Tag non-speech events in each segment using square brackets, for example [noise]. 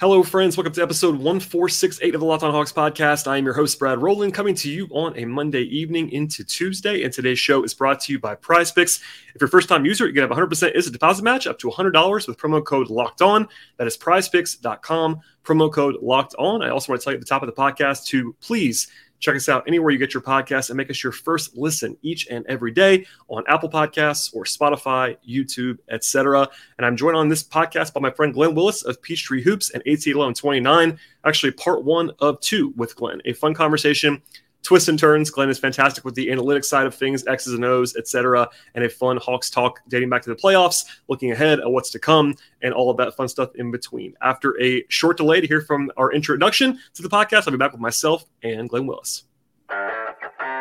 Hello, friends. Welcome to episode 1468 of the Locked On Hawks podcast. I am your host, Brad Rowland, coming to you on a Monday evening into Tuesday. And today's show is brought to you by Prize Picks. If you're a first time user, you can have 100% is a deposit match up to $100 with promo code locked on. That is prizepicks.com, promo code locked on. I also want to tell you at the top of the podcast to please Check us out anywhere you get your podcasts and make us your first listen each and every day on Apple Podcasts or Spotify, YouTube, etc. And I'm joined on this podcast by my friend Glen Willis of Peachtree Hoops and AT 1129. Actually, part one of two with Glen. A fun conversation twists and turns. Glen is fantastic with the analytics side of things, X's and O's, etc., and a fun Hawks talk dating back to the playoffs, looking ahead at what's to come, and all of that fun stuff in between. After a short delay to hear from our introduction to the podcast, I'll be back with myself and Glen Willis.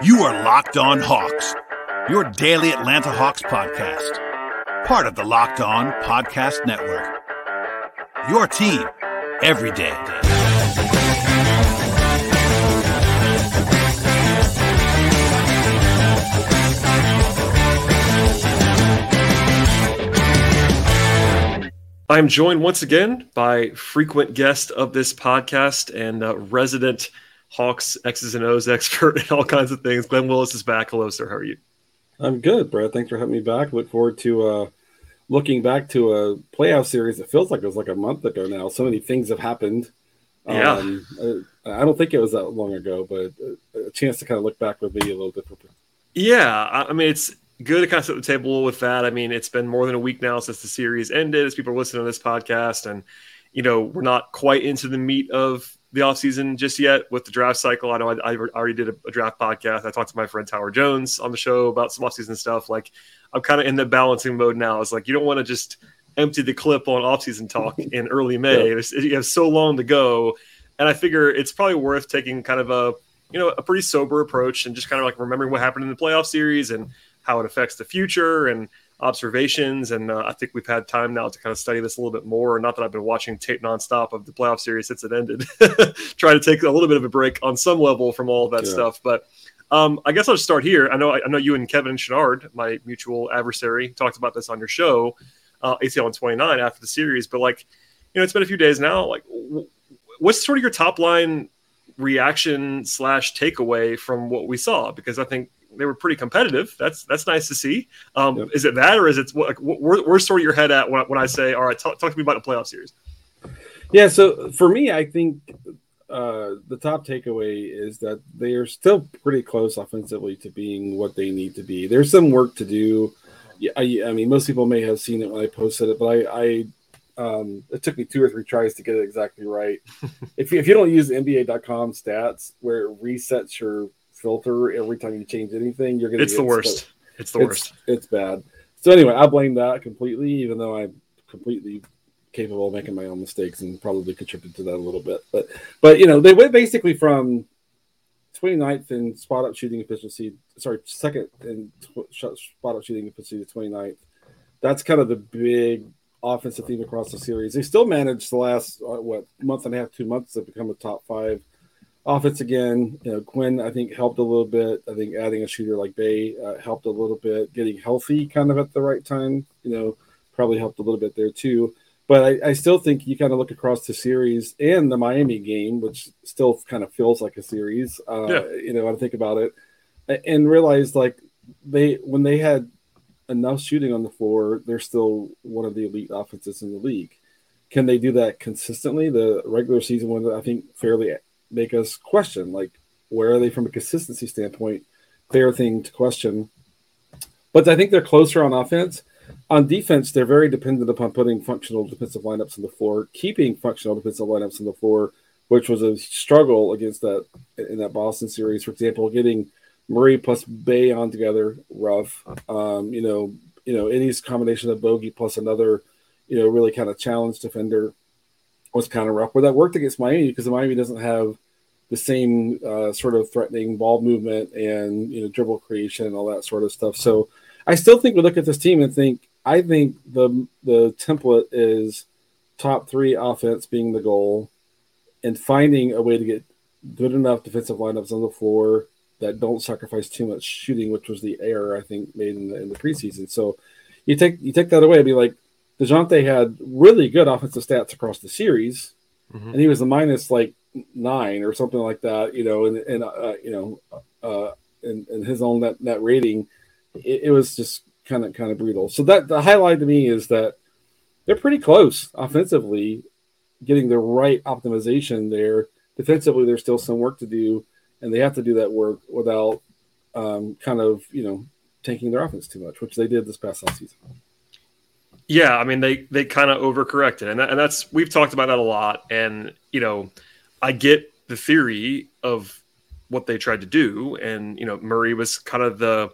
You are Locked On Hawks, your daily Atlanta Hawks podcast, part of the Locked On Podcast Network. Your team every day. I'm joined once again by frequent guest of this podcast and uh, resident Hawks X's and O's expert and all kinds of things. Glen Willis is back. Hello, sir. How are you? I'm good, Brad. Thanks for having me back. Look forward to uh, looking back to a playoff series. It feels like it was like a month ago now. So many things have happened. Yeah. Um, I don't think it was that long ago, but a chance to kind of look back would be a little different. Yeah. I mean, it's good to kind of set the table with that. I mean, it's been more than a week now since the series ended, as people are listening to this podcast. And, you know, we're not quite into the meat of the offseason just yet with the draft cycle. I know I, I already did a, a, draft podcast. I talked to my friend Tyler Jones on the show about some offseason stuff. Like, I'm kind of in the balancing mode now. It's like you don't want to just empty the clip on offseason talk [laughs] in early May. Yeah. You have so long to go. And I figure it's probably worth taking kind of a, you know, a pretty sober approach and just kind of like remembering what happened in the playoff series and how it affects the future and observations. And uh, I think we've had time now to kind of study this a little bit more. Not that I've been watching tape nonstop of the playoff series since it ended, [laughs] try to take a little bit of a break on some level from all of that yeah. stuff. But um, I guess I'll just start here. I know I know you and Kevin Chouinard, my mutual adversary, talked about this on your show, uh, ATL on 29 after the series. But like, you know, it's been a few days now. Like, what's sort of your top line reaction slash takeaway from what we saw? Because I think they were pretty competitive. That's that's nice to see. Um, yep. Is it that, or is it like where, where's sort of your head at when, when I say, all right, talk, talk to me about the playoff series? Yeah, so for me, I think uh, the top takeaway is that they are still pretty close offensively to being what they need to be. There's some work to do. Yeah, I, I mean, most people may have seen it when I posted it, but I, I um, it took me two or three tries to get it exactly right. [laughs] if, you, if you don't use NBA.com stats where it resets your filter every time you change anything, you're gonna. It's the worst. It's the it's, worst. It's bad. So anyway, I blame that completely, even though I'm completely capable of making my own mistakes and probably contributed to that a little bit. But but you know, they went basically from 29th in spot up shooting efficiency, sorry, second in spot up shooting efficiency to 29th. That's kind of the big offensive theme across the series. They still managed the last uh, what month and a half, two months to become a top five offense again. You know, Quin I think helped a little bit. I think adding a shooter like Bey uh, helped a little bit. Getting healthy kind of at the right time, you know, probably helped a little bit there too. But I, I still think you kind of look across the series and the Miami game, which still kind of feels like a series. Uh, yeah. You know, when I think about it, and realize like they when they had enough shooting on the floor, they're still one of the elite offenses in the league. Can they do that consistently? The regular season was, I think, fairly make us question like where are they from a consistency standpoint? Fair thing to question. But I think they're closer on offense. On defense, they're very dependent upon putting functional defensive lineups on the floor, keeping functional defensive lineups on the floor, which was a struggle against that in that Boston series. For example, getting Murray plus Bey on together, rough. Um, you know, you know, any combination of Bogey plus another, you know, really kind of challenged defender was kind of rough. But that worked against Miami because Miami doesn't have the same uh, sort of threatening ball movement and you know dribble creation and all that sort of stuff. So I still think we look at this team and think I think the the template is top three offense being the goal and finding a way to get good enough defensive lineups on the floor that don't sacrifice too much shooting, which was the error I think made in the, in the preseason. So you take you take that away, and be like, Dejounte had really good offensive stats across the series, mm-hmm. and he was a minus like nine or something like that. You know, and and uh, you know, uh, and, and his own net net rating, it, it was just kind of kind of brutal. So that the highlight to me is that they're pretty close offensively, getting the right optimization there. Defensively, there's still some work to do, and they have to do that work without um, kind of you know tanking their offense too much, which they did this past last season. Yeah, I mean they they kind of overcorrected, and that, and that's we've talked about that a lot. And you know, I get the theory of what they tried to do, and you know, Murray was kind of the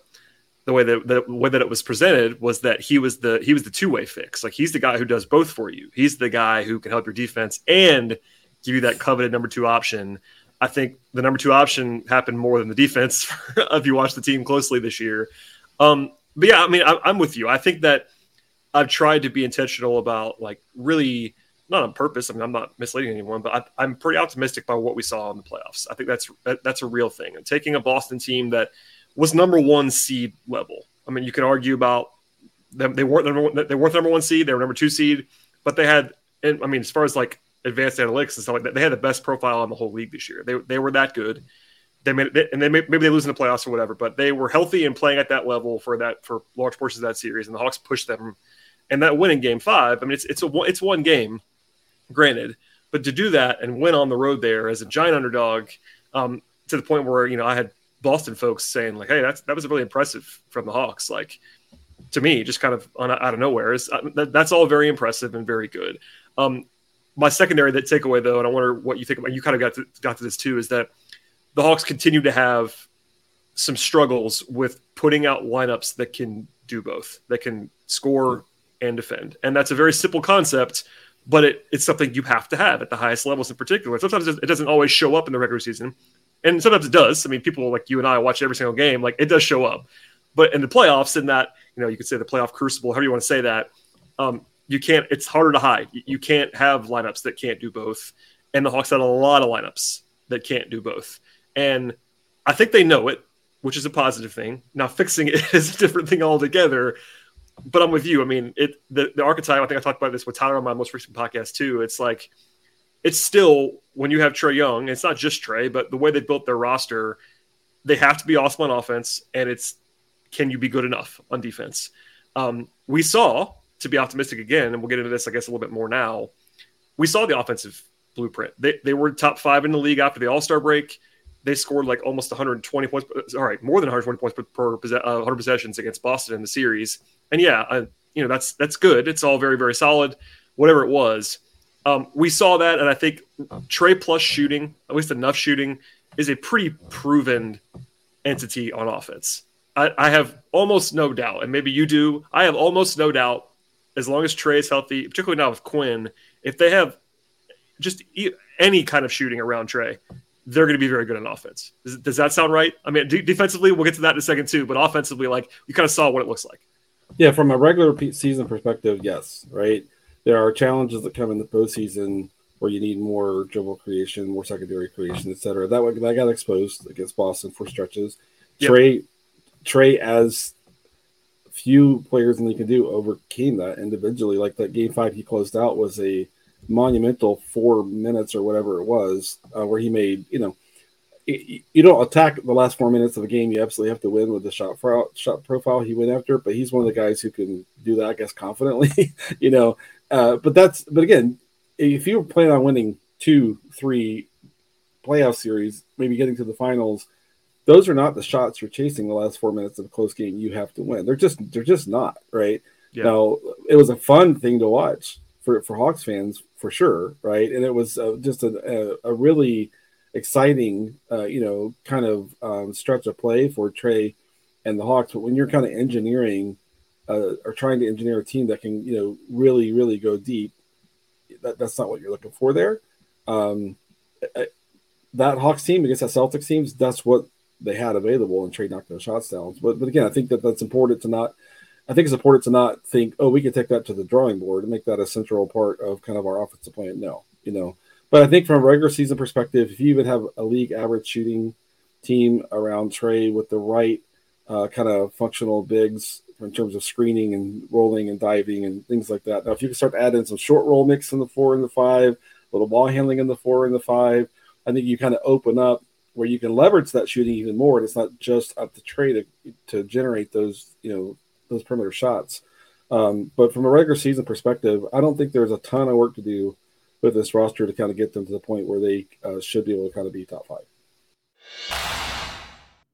the way that the way that it was presented was that he was the he was the two way fix. Like he's the guy who does both for you. He's the guy who can help your defense and give you that coveted number two option. I think the number two option happened more than the defense [laughs] if you watch the team closely this year. Um, but yeah, I mean, I, I'm with you. I think that I've tried to be intentional about like really not on purpose. I mean, I'm not misleading anyone, but I, am pretty optimistic by what we saw in the playoffs. I think that's that, that's a real thing. And taking a Boston team that was number one seed level. I mean, you can argue about them. They weren't number they weren't number one seed. They were number two seed, but they had. And I mean, as far as like advanced analytics and stuff like that, they had the best profile in the whole league this year. They they were that good. They made it, and they maybe they lose in the playoffs or whatever, but they were healthy and playing at that level for that for large portions of that series. And the Hawks pushed them, and that win in Game Five. I mean, it's it's a it's one game, granted, but to do that and win on the road there as a giant underdog, um, to the point where you know I had Boston folks saying like, "Hey, that's that was really impressive from the Hawks." Like to me, just kind of on, out of nowhere is uh, that, that's all very impressive and very good. Um, my secondary that takeaway though, and I wonder what you think about. You kind of got to got to this too, is that the Hawks continue to have some struggles with putting out lineups that can do both, that can score and defend, and that's a very simple concept. But it, it's something you have to have at the highest levels in particular. Sometimes it doesn't always show up in the regular season and sometimes it does. I mean, people like you and I watch every single game, like it does show up. But in the playoffs, in that you know, you could say the playoff crucible, however you want to say that, um, you can't. It's harder to hide. You can't have lineups that can't do both. And the Hawks had a lot of lineups that can't do both. And I think they know it, which is a positive thing. Now fixing it [laughs] is a different thing altogether. But I'm with you. I mean, it the, the archetype. I think I talked about this with Tyler on my most recent podcast too. It's like it's still when you have Trae Young, it's not just Trae, but the way they built their roster, they have to be awesome on offense, and it's can you be good enough on defense? Um, we saw, to be optimistic again, and we'll get into this, I guess, a little bit more now. We saw the offensive blueprint. They, they were top five in the league after the All Star break. They scored like almost 120 points. All right, more than 120 points per, per uh, 100 possessions against Boston in the series. And yeah, uh, you know that's that's good. It's all very very solid. Whatever it was, um, we saw that, and I think Trae plus shooting, at least enough shooting, is a pretty proven entity on offense. I, I, have almost no doubt, and maybe you do. I have almost no doubt, as long as Trae is healthy, particularly now with Quin, if they have just any kind of shooting around Trae, they're going to be very good on offense. Does, does that sound right? I mean, defensively, we'll get to that in a second too, but offensively, like you kind of saw what it looks like. Yeah, from a regular season perspective, yes, right there are challenges that come in the postseason where you need more dribble creation, more secondary creation, etc. That way, that got exposed against Boston for stretches. Yep. Trae Trae as few players than he can do overcame that individually. Like that game five he closed out was a monumental four minutes or whatever it was, uh, where he made you know you don't attack the last four minutes of a game. You absolutely have to win with the shot shot profile he went after. But he's one of the guys who can do that, I guess, confidently. [laughs] you know, uh, but that's but again, if you plan on winning two, three playoff series, maybe getting to the finals, those are not the shots you're chasing the last four minutes of a close game. You have to win. They're just they're just not right. Yeah. Now it was a fun thing to watch for for Hawks fans for sure, right? And it was uh, just a, a, a really exciting, uh, you know, kind of um, stretch of play for Trae and the Hawks. But when you're kind of engineering uh, or trying to engineer a team that can, you know, really, really go deep, that, that's not what you're looking for there. Um, that Hawks team against that Celtics teams, that's what they had available and Trae knocked those shots down. But, but again, I think that that's important to not. I think it's important to not think, oh, we can take that to the drawing board and make that a central part of kind of our offensive plan. No, you know, but I think from a regular season perspective, if you even have a league average shooting team around Trae with the right uh, kind of functional bigs in terms of screening and rolling and diving and things like that. Now, if you can start adding some short roll mix in the four and the five, a little ball handling in the four and the five. I think you kind of open up where you can leverage that shooting even more. And it's not just up to Trae to, to generate those, you know, those perimeter shots. Um, but from a regular season perspective, I don't think there's a ton of work to do with this roster to kind of get them to the point where they uh, should be able to kind of be top five.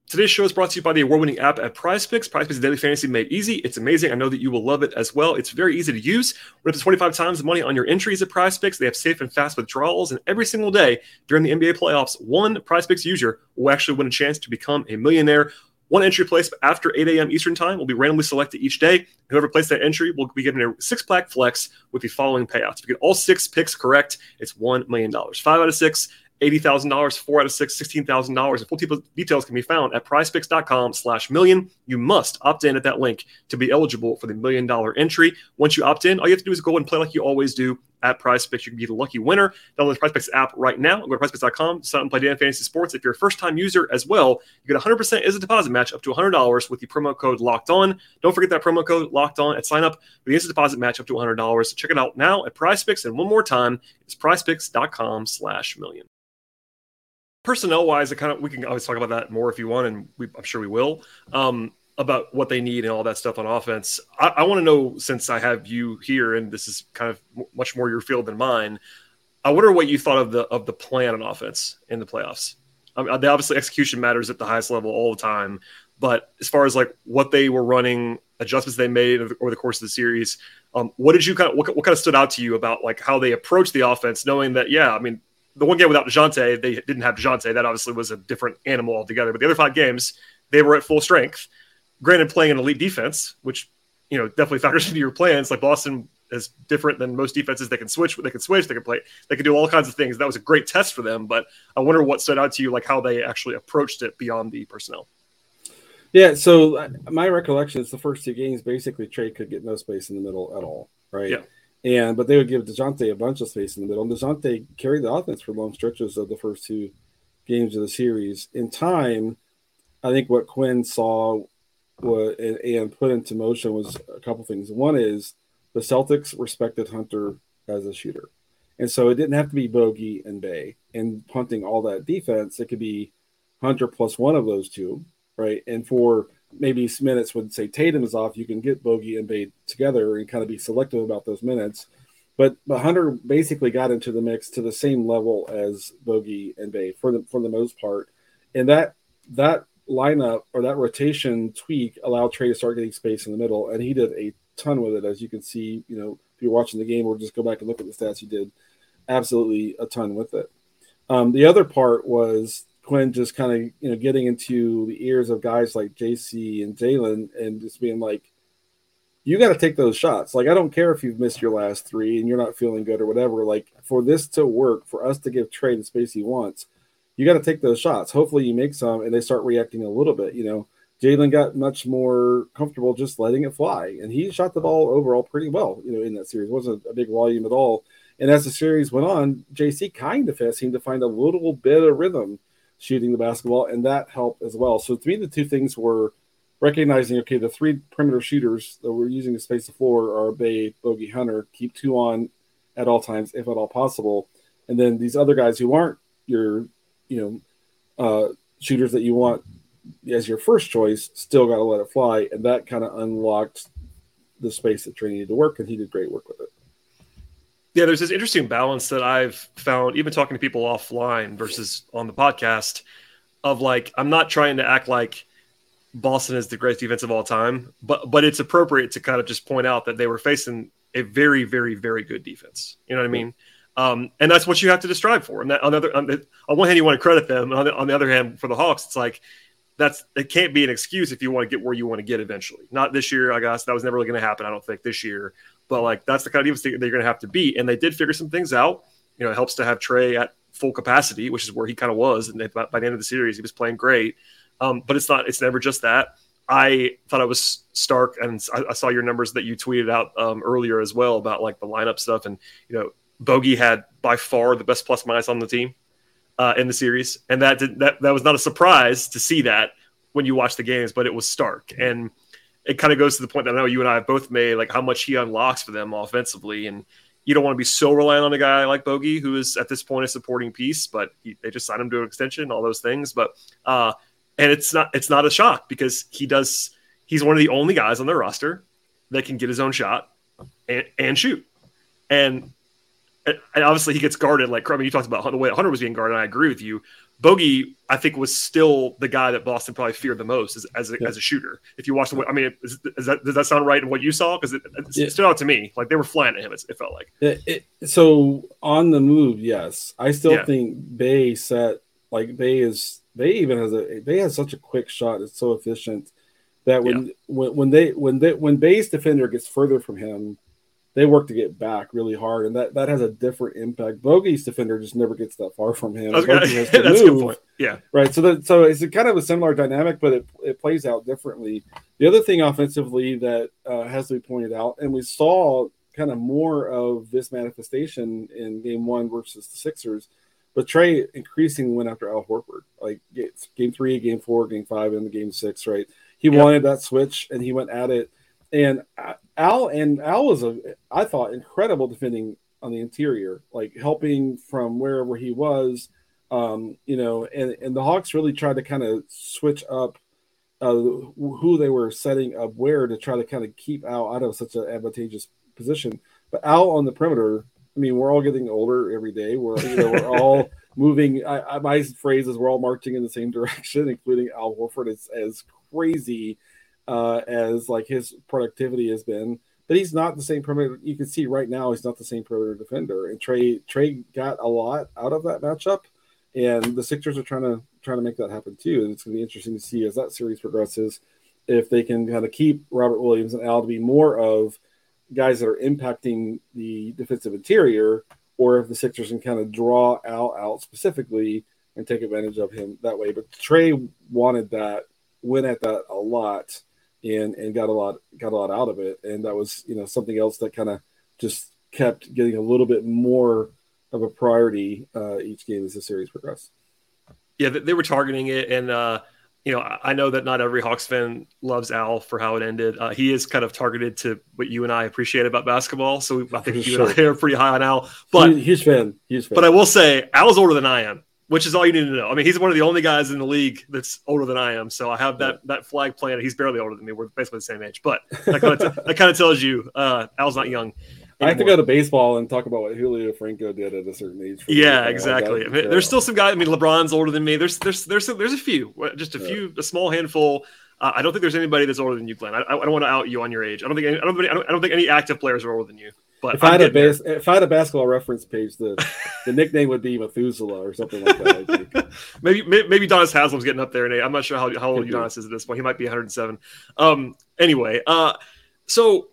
Today's show is brought to you by the award-winning app at PrizePicks. PrizePicks is Daily Fantasy made easy. It's amazing. I know that you will love it as well. It's very easy to use. We're up to 25 times the money on your entries at PrizePicks. They have safe and fast withdrawals, and every single day during the NBA playoffs, one PrizePicks user will actually win a chance to become a millionaire. One entry placed after 8 a.m. Eastern Time will be randomly selected each day. Whoever placed that entry will be given a six-pack flex with the following payouts. If you get all six picks correct, it's $1 million. Five out of six $80,000, four out of six, $16,000. And full details can be found at prizepicks.com slash million. You must opt in at that link to be eligible for the million dollar entry. Once you opt in, all you have to do is go and play like you always do at PrizePicks. You can be the lucky winner. Download the PrizePicks app right now. Go to PrizePicks.com, sign up and play Dan Fantasy Sports. If you're a first-time user as well, you get 100% as a deposit match up to $100 with the promo code Locked On. Don't forget that promo code Locked On at sign up with the instant deposit match up to $100. Check it out now at PrizePicks. And one more time, it's PrizePicks.com slash million personnel wise, it kind of we can always talk about that more if you want, and we, I'm sure we will. Um, about what they need and all that stuff on offense. I, I want to know since I have you here, and this is kind of much more your field than mine. I wonder what you thought of the of the plan on offense in the playoffs. I mean, obviously execution matters at the highest level all the time, but as far as like what they were running, adjustments they made over the course of the series, um, what did you kind of what, what kind of stood out to you about like how they approached the offense, knowing that yeah, I mean the one game without Dejounte, they didn't have Dejounte. That obviously was a different animal altogether. But the other five games, they were at full strength. Granted, playing an elite defense, which you know definitely factors into your plans. Like Boston is different than most defenses. They can switch. They can switch. They can play. They can do all kinds of things. That was a great test for them. But I wonder what stood out to you, like how they actually approached it beyond the personnel. Yeah. So uh, my recollection is the first two games basically Trae could get no space in the middle at all. Right. Yeah. And but they would give Dejounte a bunch of space in the middle. And Dejounte carried the offense for long stretches of the first two games of the series. In time, I think what Quin saw and, and put into motion was a couple things. One is the Celtics respected Hunter as a shooter. And so it didn't have to be Bogey and Bey and punting all that defense. It could be Hunter plus one of those two, right? And for maybe minutes when say Tatum is off, you can get Bogey and Bey together and kind of be selective about those minutes. But but Hunter basically got into the mix to the same level as Bogey and Bey for the for the most part, and that that lineup or that rotation tweak allowed Trae to start getting space in the middle, and he did a ton with it, as you can see. You know, if you're watching the game or just go back and look at the stats, he did absolutely a ton with it. Um, the other part was Quin just kind of you know getting into the ears of guys like JC and Jalen and just being like, you got to take those shots. Like I don't care if you've missed your last three and you're not feeling good or whatever. Like for this to work, for us to give Trae the space he wants, you got to take those shots. Hopefully you make some and they start reacting a little bit. You know, Jalen got much more comfortable just letting it fly, and he shot the ball overall pretty well. You know, in that series, it wasn't a big volume at all. And as the series went on, JC kind of seemed to find a little bit of rhythm shooting the basketball, and that helped as well. So to me, the two things were recognizing okay, the three perimeter shooters that we're using to space the floor are Bey, Bogey, Hunter. Keep two on at all times, if at all possible, and then these other guys who aren't your, you know, uh, shooters that you want as your first choice, still got to let it fly, and that kind of unlocked the space that Trae needed to work, and he did great work with it. Yeah, there's this interesting balance that I've found, even talking to people offline versus on the podcast, of like I'm not trying to act like Boston is the greatest defense of all time, but but it's appropriate to kind of just point out that they were facing a very, very, very good defense. You know what I mean? Um, and that's what you have to strive for. And that, on the other, on, the, on one hand, you want to credit them. On the, on the other hand, for the Hawks, it's like that's it can't be an excuse if you want to get where you want to get eventually. Not this year, I guess that was never really going to happen. I don't think this year. But like that's the kind of defense they're going to have to beat, and they did figure some things out. You know, it helps to have Trae at full capacity, which is where he kind of was, and by, by, the end of the series, he was playing great. Um, but it's not; it's never just that. I thought I was stark, and I, I saw your numbers that you tweeted out um, earlier as well about like the lineup stuff, and you know, Bogey had by far the best plus minus on the team uh, in the series, and that did, that that was not a surprise to see that when you watch the games, but it was stark and it kind of goes to the point that I know you and I have both made, like how much he unlocks for them offensively. And you don't want to be so reliant on a guy like Bogey, who is at this point a supporting piece, but he, they just signed him to an extension, all those things. But uh, and it's not it's not a shock because he does he's one of the only guys on their roster that can get his own shot and, and shoot. And, and obviously he gets guarded like I mean you talked about the way Hunter was being guarded. I agree with you. Bogey, I think, was still the guy that Boston probably feared the most as, as, a, yeah. as a shooter. If you watch the, I mean, is, is that, does that sound right in what you saw? Because it, it yeah. stood out to me. Like they were flying at him. It, it felt like. It, so on the move, yes, I still yeah. think Bey set like Bey is. Bey even has a. Bey has such a quick shot. It's so efficient that when when, when they when they when Bey's defender gets further from him, they work to get back really hard, and that, that has a different impact. Bogey's defender just never gets that far from him. [laughs] To that's move. Yeah, right. So that so it's kind of a similar dynamic, but it, it plays out differently. The other thing offensively that uh, has to be pointed out, and we saw kind of more of this manifestation in Game One versus the Sixers, but Trae increasingly went after Al Horford, like Game Three, Game Four, Game Five, and the Game Six. Right, he yep. wanted that switch, and he went at it and Al and Al was a I thought incredible defending on the interior, like helping from wherever he was. Um, you know, and, and the Hawks really tried to kind of switch up uh, who they were setting up where to try to kind of keep Al out of such an advantageous position. But Al on the perimeter, I mean, we're all getting older every day. We're you know we're all [laughs] moving. I, I, my phrase is we're all marching in the same direction, including Al Horford. It's as crazy uh, as like his productivity has been. But he's not the same perimeter. You can see right now he's not the same perimeter defender. And Trae Trae got a lot out of that matchup, and the Sixers are trying to trying to make that happen too. And it's going to be interesting to see as that series progresses if they can kind of keep Robert Williams and Al to be more of guys that are impacting the defensive interior, or if the Sixers can kind of draw Al out specifically and take advantage of him that way. But Trae wanted that, went at that a lot and and got a lot got a lot out of it. And that was you know something else that kind of just kept getting a little bit more of a priority uh, each game as the series progressed. Yeah they were targeting it. And uh you know i know that not every hawks fan loves al for how it ended. Uh, he is kind of targeted to what you and i appreciate about basketball. So i think you sure. and i [laughs] are pretty high on al. But he's fan he's fan. but i will say al's older than i am which is all you need to know. I mean, he's one of the only guys in the league that's older than I am, so I have that that flag planted. He's barely older than me. We're basically the same age, but that kind of, t- that kind of tells you uh, Al's not young. Anymore. I have to go to baseball and talk about what Julio Franco did at a certain age. Yeah, exactly. I mean, there's still some guys. I mean, LeBron's older than me. There's there's there's there's a few, just a few, a small handful. Uh, I don't think there's anybody that's older than you, Glen. I, I don't want to out you on your age. I don't think any, I don't, I don't, I don't think any active players are older than you. But if I had a base, if I had a basketball reference page, the [laughs] the nickname would be Methuselah or something like that. [laughs] maybe maybe Udonis Haslem's getting up there, and I'm not sure how, how old Udonis is at this point. He might be 107. Um. Anyway, uh, so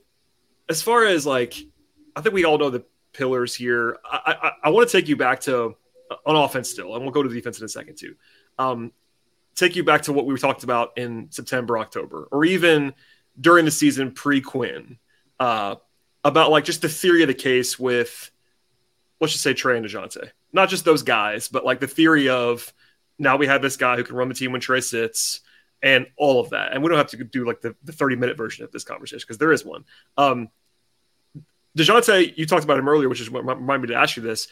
as far as like, I think we all know the pillars here. I I, I want to take you back to uh, on offense still, and we'll go to the defense in a second too. Um, take you back to what we talked about in September, October, or even during the season pre Quin. Uh, about like just the theory of the case with let's just say Trae and DeJounte. Not just those guys, but like the theory of now we have this guy who can run the team when Trae sits and all of that. And we don't have to do like the, the 30 minute version of this conversation because there is one. Um, DeJounte, you talked about him earlier, which is what reminded me to ask you this.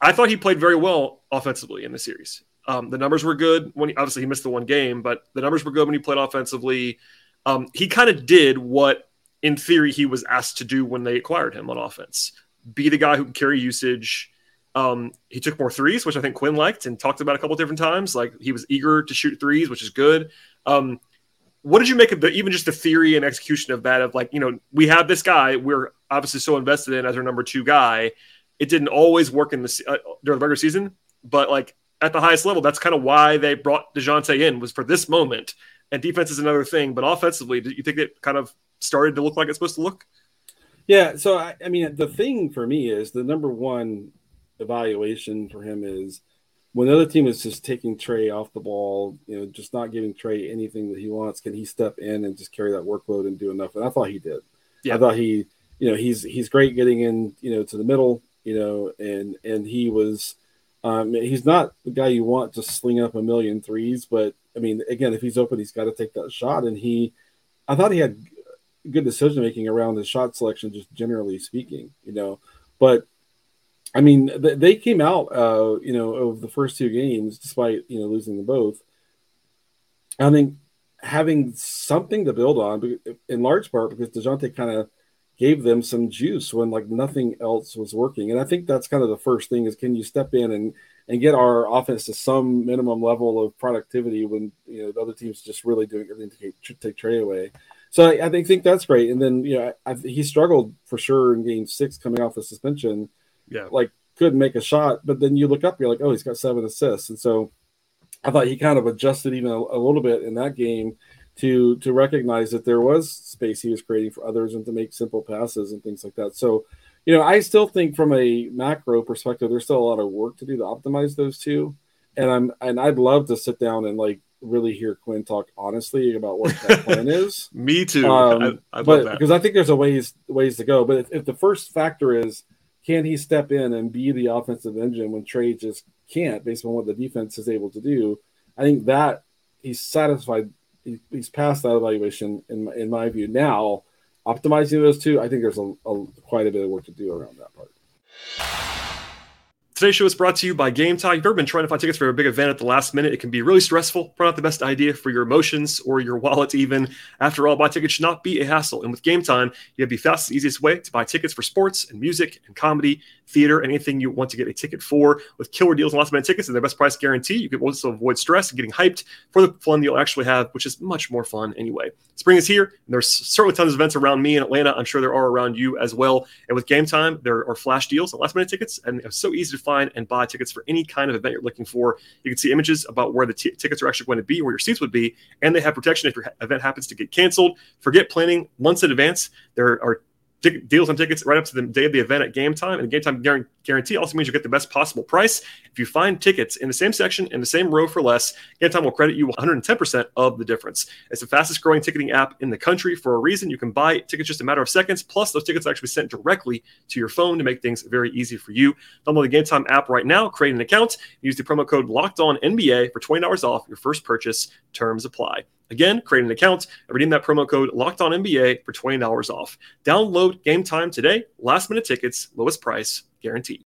I thought he played very well offensively in the series. Um, the numbers were good when he, obviously he missed the one game, but the numbers were good when he played offensively. Um, he kind of did what in theory, he was asked to do when they acquired him on offense. Be the guy who can carry usage. Um, he took more threes, which I think Quin liked and talked about a couple different times. Like he was eager to shoot threes, which is good. Um, what did you make of the even just the theory and execution of that? Of like, you know, we have this guy we're obviously so invested in as our number two guy. It didn't always work in the uh, during the regular season, but like at the highest level, that's kind of why they brought Dejounte in was for this moment. And defense is another thing, but offensively, do you think it kind of started to look like it's supposed to look? Yeah. So I, I mean, the thing for me is the number one evaluation for him is when the other team is just taking Trae off the ball, you know, just not giving Trae anything that he wants, can he step in and just carry that workload and do enough? And I thought he did. Yeah. I thought he, you know, he's he's great getting in, you know, to the middle, you know, and and he was um he's not the guy you want to sling up a million threes, but I mean, again, if he's open, he's got to take that shot. And he I thought he had good decision making around his shot selection, just generally speaking. You know, But I mean, they came out, uh, you know, of the first two games, despite you know losing them both. I think having something to build on, in large part because Dejounte kind of gave them some juice when like nothing else was working, and I think that's kind of the first thing is can you step in and and get our offense to some minimum level of productivity when you know the other team's just really doing everything to take, take Trae away. So I, I, think that's great. And then you know I, he struggled for sure in Game Six coming off the suspension. Yeah, like couldn't make a shot, but then you look up, you're like, oh, he's got seven assists, and so I thought he kind of adjusted even a, a little bit in that game to to recognize that there was space he was creating for others and to make simple passes and things like that. So you know, I still think from a macro perspective, there's still a lot of work to do to optimize those two. And I'm and I'd love to sit down and like really hear Quin talk honestly about what that plan [laughs] is. Me too. Um, I, I but because I think there's a ways ways to go. But if, if, the first factor is can he step in and be the offensive engine when Trae just can't, based on what the defense is able to do, I think that he's satisfied. He, he's passed that evaluation in my, in my view. Now optimizing those two, I think there's a, a quite a bit of work to do around that part. Today's show is brought to you by Game Time. You've ever been trying to find tickets for a big event at the last minute? It can be really stressful, probably not the best idea for your emotions or your wallet, even. After all, buy tickets should not be a hassle. And with Game Time, you have the fastest, easiest way to buy tickets for sports and music and comedy, theater, anything you want to get a ticket for. With killer deals and last minute tickets and their best price guarantee, you can also avoid stress and getting hyped for the fun you'll actually have, which is much more fun anyway. Spring is here, and there's certainly tons of events around me in Atlanta. I'm sure there are around you as well. And with Game Time, there are flash deals and last minute tickets, and it's so easy to find and buy tickets for any kind of event you're looking for. You can see images about where the t- tickets are actually going to be, where your seats would be, and they have protection if your event happens to get canceled. Forget planning months in advance. There are deals on tickets right up to the day of the event at game time. And game time guarantee also means you get the best possible price. If you find tickets in the same section, in the same row for less, game time will credit you 110% of the difference. It's the fastest growing ticketing app in the country for a reason. You can buy tickets just a matter of seconds. Plus, those tickets are actually sent directly to your phone to make things very easy for you. Download the game time app right now, create an account, use the promo code locked on NBA for $20 off your first purchase. Terms apply. Again, create an account and redeem that promo code locked on NBA for $20 off. Download game time today. Last minute tickets, lowest price guaranteed.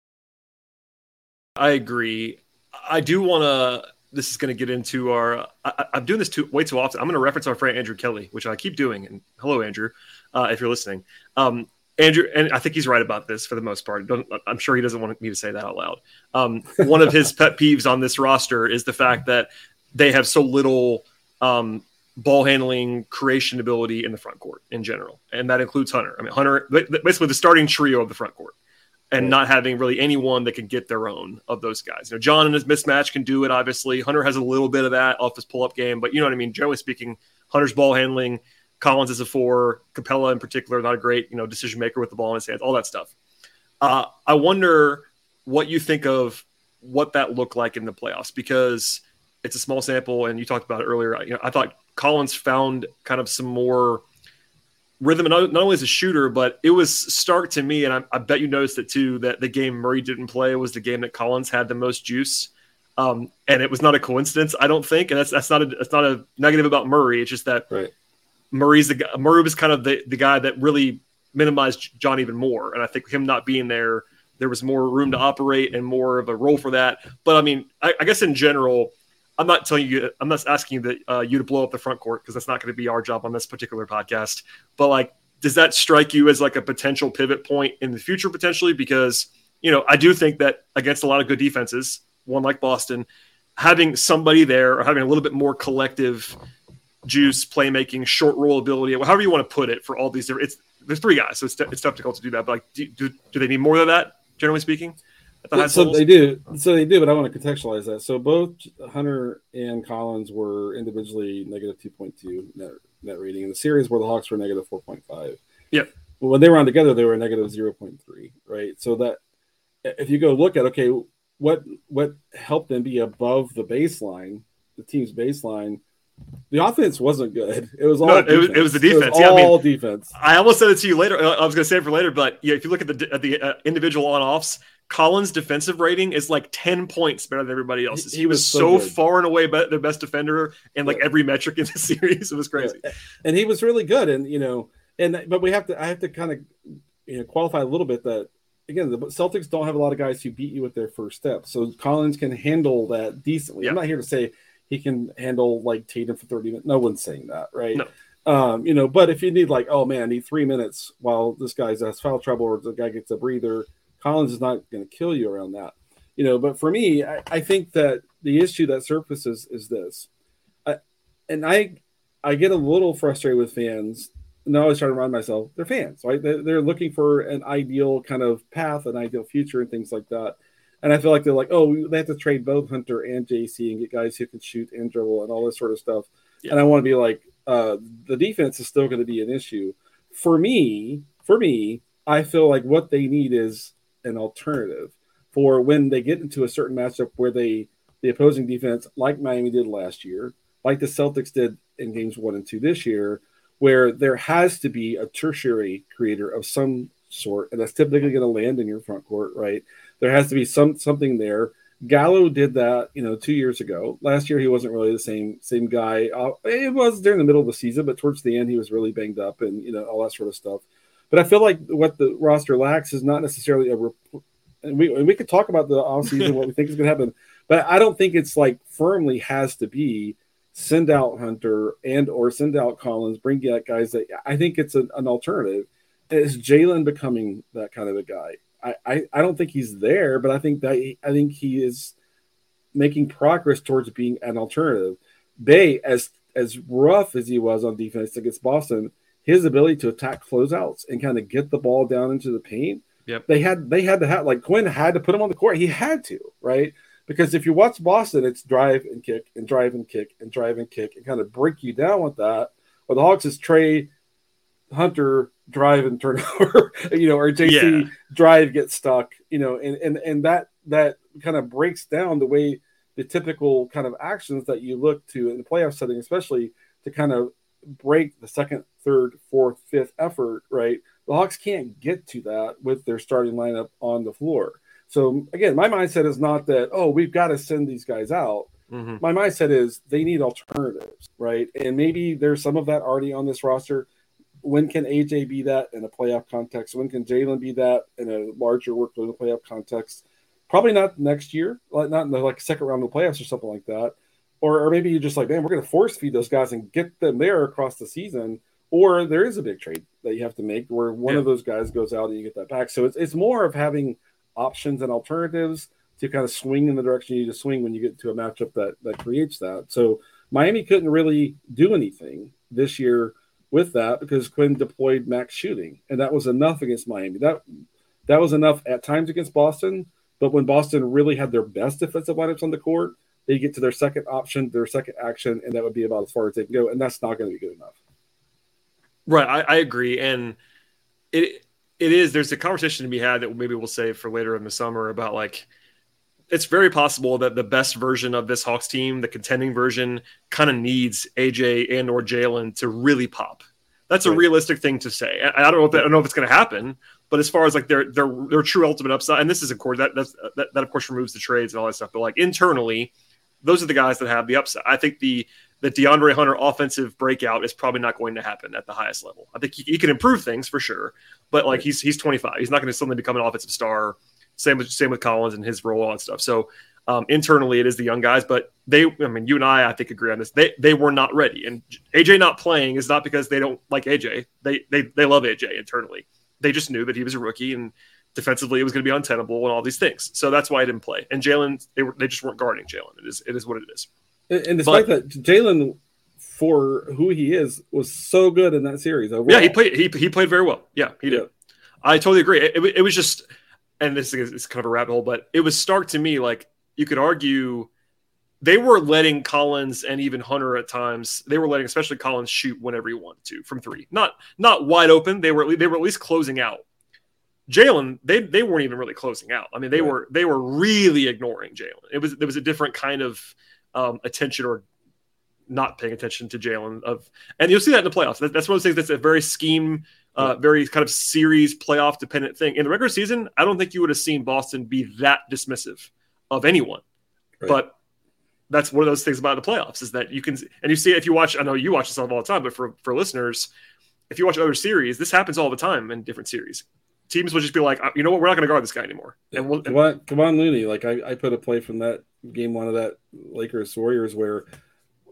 I agree. I do want to. This is going to get into our. I, am doing this too way too often. I'm going to reference our friend Andrew Kelly, which I keep doing. And hello, Andrew, uh, if you're listening. Um, Andrew, and I think he's right about this for the most part. I'm sure he doesn't want me to say that out loud. Um, one of his [laughs] pet peeves on this roster is the fact that they have so little um, ball handling, creation ability in the front court in general, and that includes Hunter. I mean, Hunter basically the starting trio of the front court, and not having really anyone that can get their own of those guys. You know, John and his mismatch can do it. Obviously, Hunter has a little bit of that off his pull up game, but you know what I mean. Generally speaking, Hunter's ball handling. Collins is a four. Capela in particular, not a great you know decision maker with the ball in his hands. All that stuff. Uh, I wonder what you think of what that looked like in the playoffs because it's a small sample, and you talked about it earlier. You know, I thought Collins found kind of some more rhythm, not, not only as a shooter, but it was stark to me, and I, I, bet you noticed it too, that the game Murray didn't play was the game that Collins had the most juice. Um, and it was not a coincidence, I don't think. And that's that's not a that's not a negative about Murray. It's just that right. Murray's the Murray was kind of the, the guy that really minimized John even more. And I think him not being there, there was more room to operate and more of a role for that. But I mean, I, I guess in general, I'm not telling you, I'm not asking that uh, you to blow up the front court because that's not going to be our job on this particular podcast. But like, does that strike you as like a potential pivot point in the future potentially? Because you know, I do think that against a lot of good defenses, one like Boston, having somebody there or having a little bit more collective juice, playmaking, short roll ability, however you want to put it, for all these different, it's there's three guys, so it's, it's difficult to do that. But like, do, do, do they need more of that? Generally speaking so they do. So they do, but I want to contextualize that. So both Hunter and Collins were individually negative two point two net net rating in the series, where the Hawks were negative four point five. Yep. When they were on together, they were negative zero point three. Right. So that if you go look at okay, what what helped them be above the baseline, the team's baseline. The offense wasn't good. It was all. No, it, was, it, was, the defense. yeah, all I mean, defense. I almost said it to you later. I was going to say it for later, but yeah, if you look at the at the uh, individual on offs, Collins' defensive rating is like 10 points better than everybody else's. He, he was, was, so, so far and away the best defender in like yeah. every metric in the [laughs] series. It was crazy. Yeah. And he was really good. And, you know, and, but we have to, I have to kind of, you know, qualify a little bit that again, the Celtics don't have a lot of guys who beat you with their first step. So Collins can handle that decently. Yeah. I'm not here to say he can handle like Tatum for 30 minutes. No one's saying that, right? No. Um, you know, but if you need like, oh man, I need three minutes while this guy's has foul trouble or the guy gets a breather, Collins is not going to kill you around that. You know, but for me, I, I think that the issue that surfaces is this, I, and I, I get a little frustrated with fans. And I always try to remind myself they're fans, right? They're, they're looking for an ideal kind of path, an ideal future, and things like that. And I feel like they're like, oh, they have to trade both Hunter and JC and get guys who can shoot and dribble and all this sort of stuff. Yeah. And I want to be like, uh, the defense is still going to be an issue. For me, for me, I feel like what they need is an alternative for when they get into a certain matchup where they the opposing defense, like Miami did last year, like the Celtics did in games one and two this year, where there has to be a tertiary creator of some sort, and that's typically going to land in your front court, right? There has to be some something there Gallo did that, you know, two years ago. Last year, he wasn't really the same same guy. Uh, it was during the middle of the season, but towards the end, he was really banged up and you know all that sort of stuff. But I feel like what the roster lacks is not necessarily a. Rep- and we and we could talk about the offseason, what we think is going to happen, but I don't think it's like firmly has to be send out Hunter and or send out Collins, bring back guys that I think it's an, an alternative. Is Jalen becoming that kind of a guy? I, I, I don't think he's there, but I think that he, I think he is making progress towards being an alternative. Bey, as as rough as he was on defense against Boston, his ability to attack closeouts and kind of get the ball down into the paint. Yep. They had they had to have like Quin had to put him on the court. He had to, right? Because if you watch Boston, it's drive and kick and drive and kick and drive and kick and kind of break you down with that. Or the Hawks is Trae Hunter drive and turnover, [laughs] you know, or JC yeah. drive get stuck, you know, and and and that that kind of breaks down the way the typical kind of actions that you look to in the playoff setting, especially to kind of break the second, third, fourth, fifth effort, right? The Hawks can't get to that with their starting lineup on the floor. So again, my mindset is not that, oh, we've got to send these guys out. Mm-hmm. My mindset is they need alternatives, right? And maybe there's some of that already on this roster when can AJ be that in a playoff context? When can Jalen be that in a larger workload in a playoff context? Probably not next year, like not in the like second round of the playoffs or something like that. Or, or maybe you're just like, man, we're going to force feed those guys and get them there across the season. Or there is a big trade that you have to make where one yeah. of those guys goes out and you get that back. So it's, it's more of having options and alternatives to kind of swing in the direction you need to swing when you get to a matchup that that creates that. So Miami couldn't really do anything this year with that because Quin deployed max shooting, and that was enough against Miami. That that was enough at times against Boston, but when Boston really had their best defensive lineups on the court, they get to their second option, their second action, and that would be about as far as they can go, and that's not going to be good enough. Right, I, I agree, and it it is. There's a conversation to be had that maybe we'll save for later in the summer about like it's very possible that the best version of this Hawks team, the contending version, kind of needs AJ and or Jalen to really pop. That's right. a realistic thing to say. I, I don't know if that, I don't know if it's going to happen, but as far as like their their their true ultimate upside, and this is of course that that's, that that of course removes the trades and all that stuff, but like internally, those are the guys that have the upside. I think the the DeAndre Hunter offensive breakout is probably not going to happen at the highest level. I think he, he can improve things for sure, but like he's he's 25. He's not going to suddenly become an offensive star same with same with Collins and his role and stuff. So um, internally, it is the young guys, but they, I mean, you and I, I think agree on this. They they were not ready, and AJ not playing is not because they don't like AJ. They they they love AJ internally. They just knew that he was a rookie and defensively it was going to be untenable and all these things. So that's why I didn't play. And Jalen, they were they just weren't guarding Jalen. It is it is what it is. And, and despite but, that, Jalen for who he is was so good in that series. Overall. Yeah, he played he he played very well. Yeah, he did. Yeah. I totally agree. It, it, it was just and this is kind of a rabbit hole, but it was stark to me. Like you could argue they were letting Collins and even Hunter at times. They were letting, especially Collins, shoot whenever he wanted to from three. Not not wide open. They were they were at least closing out. Jalen, they they weren't even really closing out. I mean, they right. were they were really ignoring Jalen. It was there was a different kind of um, attention or not paying attention to Jalen of, and you'll see that in the playoffs. That, that's one of those things that's a very scheme uh, very kind of series playoff dependent thing. In the regular season, I don't think you would have seen Boston be that dismissive of anyone. Right. But that's one of those things about the playoffs is that you can and you see if you watch. I know you watch this all the time, but for for listeners, if you watch other series, this happens all the time in different series. teams will just be like, uh, you know what, we're not going to guard this guy anymore. And we'll, come on, come on, Looney. Like I, I put a play from that game one of that Lakers Warriors where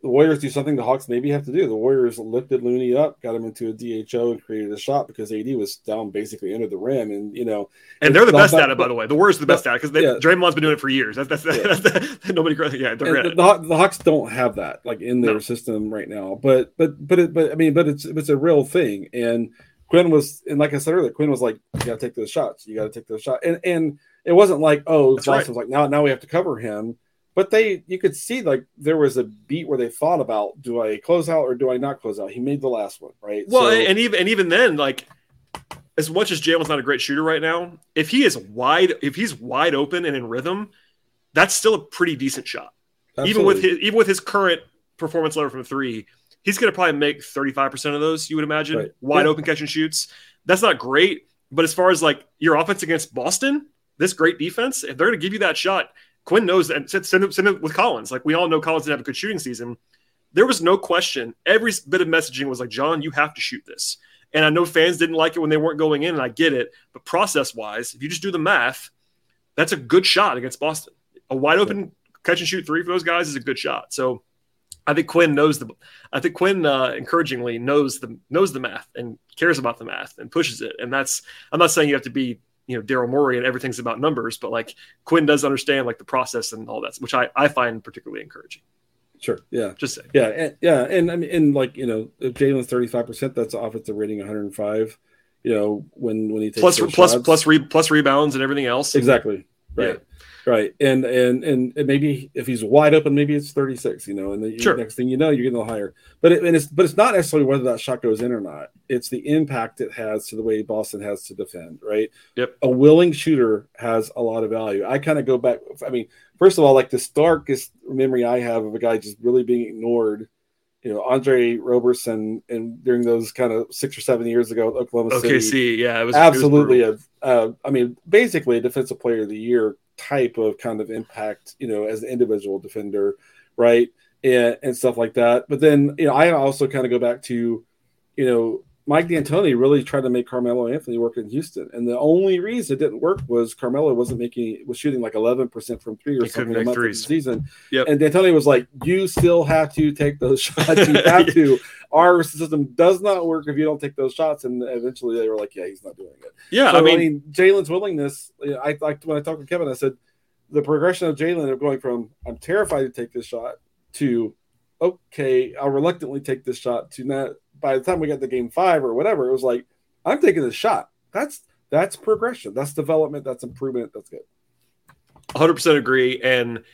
the Warriors do something the Hawks maybe have to do. The Warriors lifted Looney up, got him into a DHO, and created a shot because AD was down basically under the rim, and you know, and they're the best at it, by the way. The Warriors are the best at it because yeah. Draymond's been doing it for years. That's, that's, yeah. that's, that's [laughs] nobody. Yeah, the, the, the, Hawks don't have that like in their no. system right now. But but but it, but I mean, but it's it's a real thing. And Quin was, and like I said earlier, Quin was like, "You got to take those shots. You got to take those shots." And and it wasn't like, "Oh, Boston right. was like now now we have to cover him." But they you could see like there was a beat where they thought about do I close out or do I not close out? He made the last one, right? Well, so, and even and even then, like as much as Jalen's not a great shooter right now, if he is wide, if he's wide open and in rhythm, that's still a pretty decent shot. Absolutely. Even with his even with his current performance level from three, he's going to probably make thirty five percent of those. You would imagine right. wide yeah. open catch and shoots. That's not great, but as far as like your offense against Boston, this great defense, if they're going to give you that shot, Quin knows that. Send him, send him with Collins. Like we all know, Collins didn't have a good shooting season. There was no question. Every bit of messaging was like, John, you have to shoot this. And I know fans didn't like it when they weren't going in, and I get it. But process wise, if you just do the math, that's a good shot against Boston. A wide open catch and shoot three for those guys is a good shot. So I think Quin knows the. I think Quin uh, encouragingly knows the knows the math and cares about the math and pushes it. And that's. I'm not saying you have to be you know Daryl Morey and everything's about numbers, but like Quin does understand like the process and all that, which I I find particularly encouraging. Sure. Yeah. Just say. Yeah. And, yeah. And I mean, and like you know, if Jalen's thirty five percent, that's offensive rating one hundred and five. You know, when when he takes plus plus plus re, plus rebounds and everything else. Exactly. Right. Yeah. Right. And, and and maybe if he's wide open, maybe it's 36, you know, and the sure. next thing you know, you're getting a little higher. But it, and it's but it's not necessarily whether that shot goes in or not. It's the impact it has to the way Boston has to defend, right? Yep. A willing shooter has a lot of value. I kind of go back. I mean, first of all, like the starkest memory I have of a guy just really being ignored you know Andre Roberson and during those kind of six or seven years ago Oklahoma City. OKC, yeah, it was absolutely it was a. Uh, I mean, basically a defensive player of the year type of kind of impact, you know, as an individual defender, right? And, and stuff like that. But then, you know, I also kind of go back to, you know, Mike D'Antoni really tried to make Carmelo Anthony work in Houston, and the only reason it didn't work was Carmelo wasn't making was shooting like eleven percent from three or he something a month the season. Yep. And D'Antoni was like, "You still have to take those [laughs] shots. You [laughs] have to. Our system does not work if you don't take those shots." And eventually, they were like, "Yeah, he's not doing it." Yeah, so, I mean, I mean Jalen's willingness. I like when I talked to Kevin, I said the progression of Jalen of going from "I'm terrified to take this shot" to "Okay, I'll reluctantly take this shot" to not by the time we got to game five or whatever, it was like, I'm taking this shot. That's that's progression. That's development. That's improvement. That's good. 100% agree. And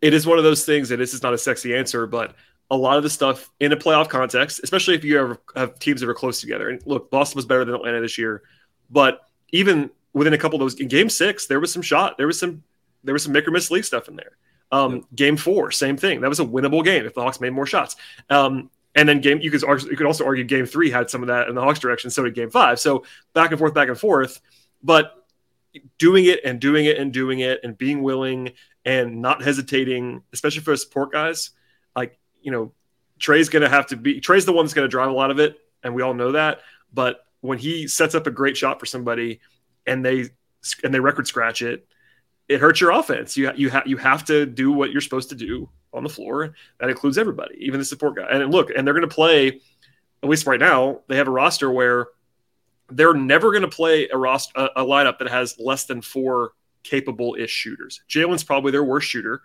it is one of those things, and this is not a sexy answer, but a lot of the stuff in a playoff context, especially if you ever have teams that are close together. And look, Boston was better than Atlanta this year, but even within a couple of those in game six, there was some shot, there was some there was some make or miss league stuff in there. Um, yep. Game four, same thing. That was a winnable game if the Hawks made more shots. Um, and then game you could you could also argue game three had some of that in the Hawks direction. So did game five. So back and forth, back and forth. But doing it and doing it and doing it and being willing and not hesitating, especially for support guys, like you know, Trae's gonna have to be Trae's the one that's gonna drive a lot of it, and we all know that. But when he sets up a great shot for somebody and they and they record scratch it, it hurts your offense. You you have you have to do what you're supposed to do on the floor. That includes everybody, even the support guy. And look, and they're going to play. At least right now, they have a roster where they're never going to play a roster a, a, lineup that has less than four capable ish shooters. Jalen's probably their worst shooter,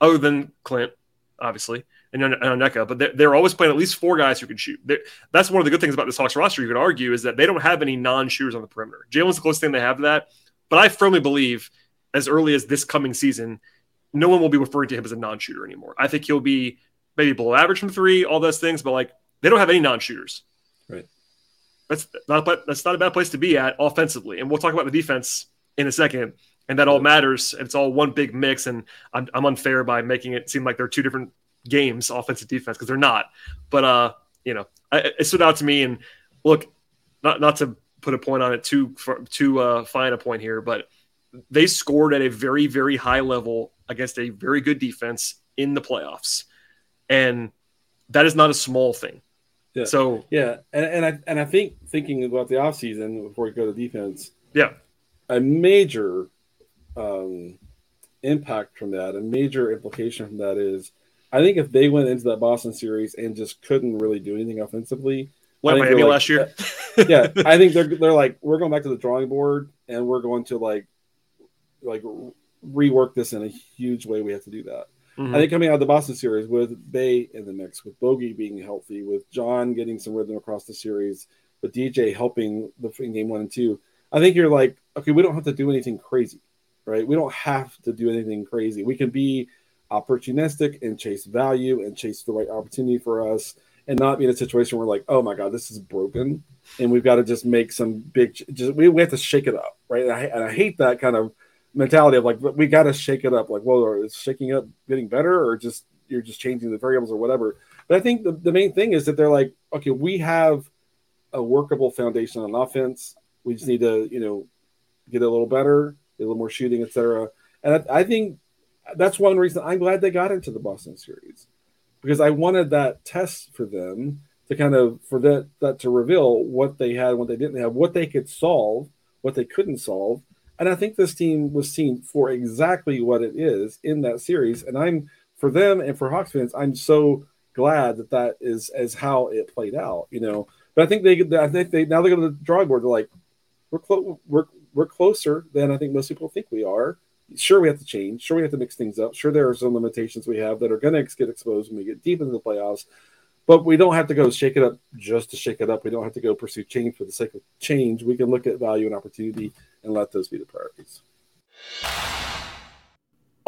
other than Clint, obviously, and Onyeka. But they're, they're, always playing at least four guys who can shoot. They're, that's one of the good things about this Hawks roster. You could argue is that they don't have any non shooters on the perimeter. Jalen's the closest thing they have to that. But I firmly believe, as early as this coming season, no one will be referring to him as a non-shooter anymore. I think he'll be maybe below average from three, all those things, but like they don't have any non-shooters. Right. That's not a, that's not a bad place to be at offensively. And we'll talk about the defense in a second. And that all matters. And it's all one big mix. And I'm, I'm unfair by making it seem like they're two different games, offensive defense, because they're not. But uh, you know, I, it stood out to me. And look, not not to put a point on it too too uh, fine a point here, but they scored at a very very high level against a very good defense in the playoffs. And that is not a small thing. Yeah. So yeah, and, and I and I think thinking about the offseason before we go to defense, Yeah. A major um, impact from that, a major implication from that is I think if they went into that Boston series and just couldn't really do anything offensively, like Miami like, last year. [laughs] yeah, I think they're they're like we're going back to the drawing board and we're going to like like rework this in a huge way. We have to do that. Mm-hmm. I think coming out of the Boston series with Bey in the mix, with Bogi being healthy, with John getting some rhythm across the series, with DJ helping the in game one and two, I think you're like, okay, we don't have to do anything crazy, right? We don't have to do anything crazy. We can be opportunistic and chase value and chase the right opportunity for us and not be in a situation where like, oh my god, this is broken, and we've got to just make some big. Just we, we have to shake it up, right? And I, and I hate that kind of mentality of like we got to shake it up. Like, well, is shaking up getting better, or just you're just changing the variables or whatever? But I think the, the main thing is that they're like, okay, we have a workable foundation on offense. We just need to, you know, get a little better, a little more shooting, etc. And I, I think that's one reason I'm glad they got into the Boston series because I wanted that test for them to kind of for that that to reveal what they had, what they didn't have, what they could solve, what they couldn't solve. And I think this team was seen for exactly what it is in that series. And I'm for them and for Hawks fans, I'm so glad that that is as how it played out. You know, but I think they, I think they now they go to the drawing board. They're like, we're we're we're closer than I think most people think we are sure we have to change sure we have to mix things up sure there are some limitations we have that are going to get exposed when we get deep into the playoffs but we don't have to go shake it up just to shake it up we don't have to go pursue change for the sake of change we can look at value and opportunity and let those be the priorities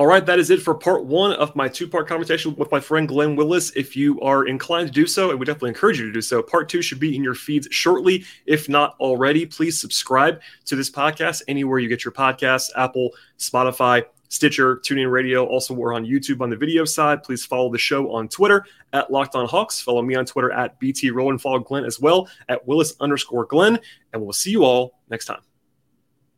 all right, that is it for part one of my two part conversation with my friend Glen Willis. If you are inclined to do so, and we definitely encourage you to do so, part two should be in your feeds shortly. If not already, please subscribe to this podcast anywhere you get your podcasts Apple, Spotify, Stitcher, TuneIn Radio. Also, we're on YouTube on the video side. Please follow the show on Twitter at Locked On Hawks. Follow me on Twitter at BT and follow Glen as well at Willis underscore Glen. And we'll see you all next time.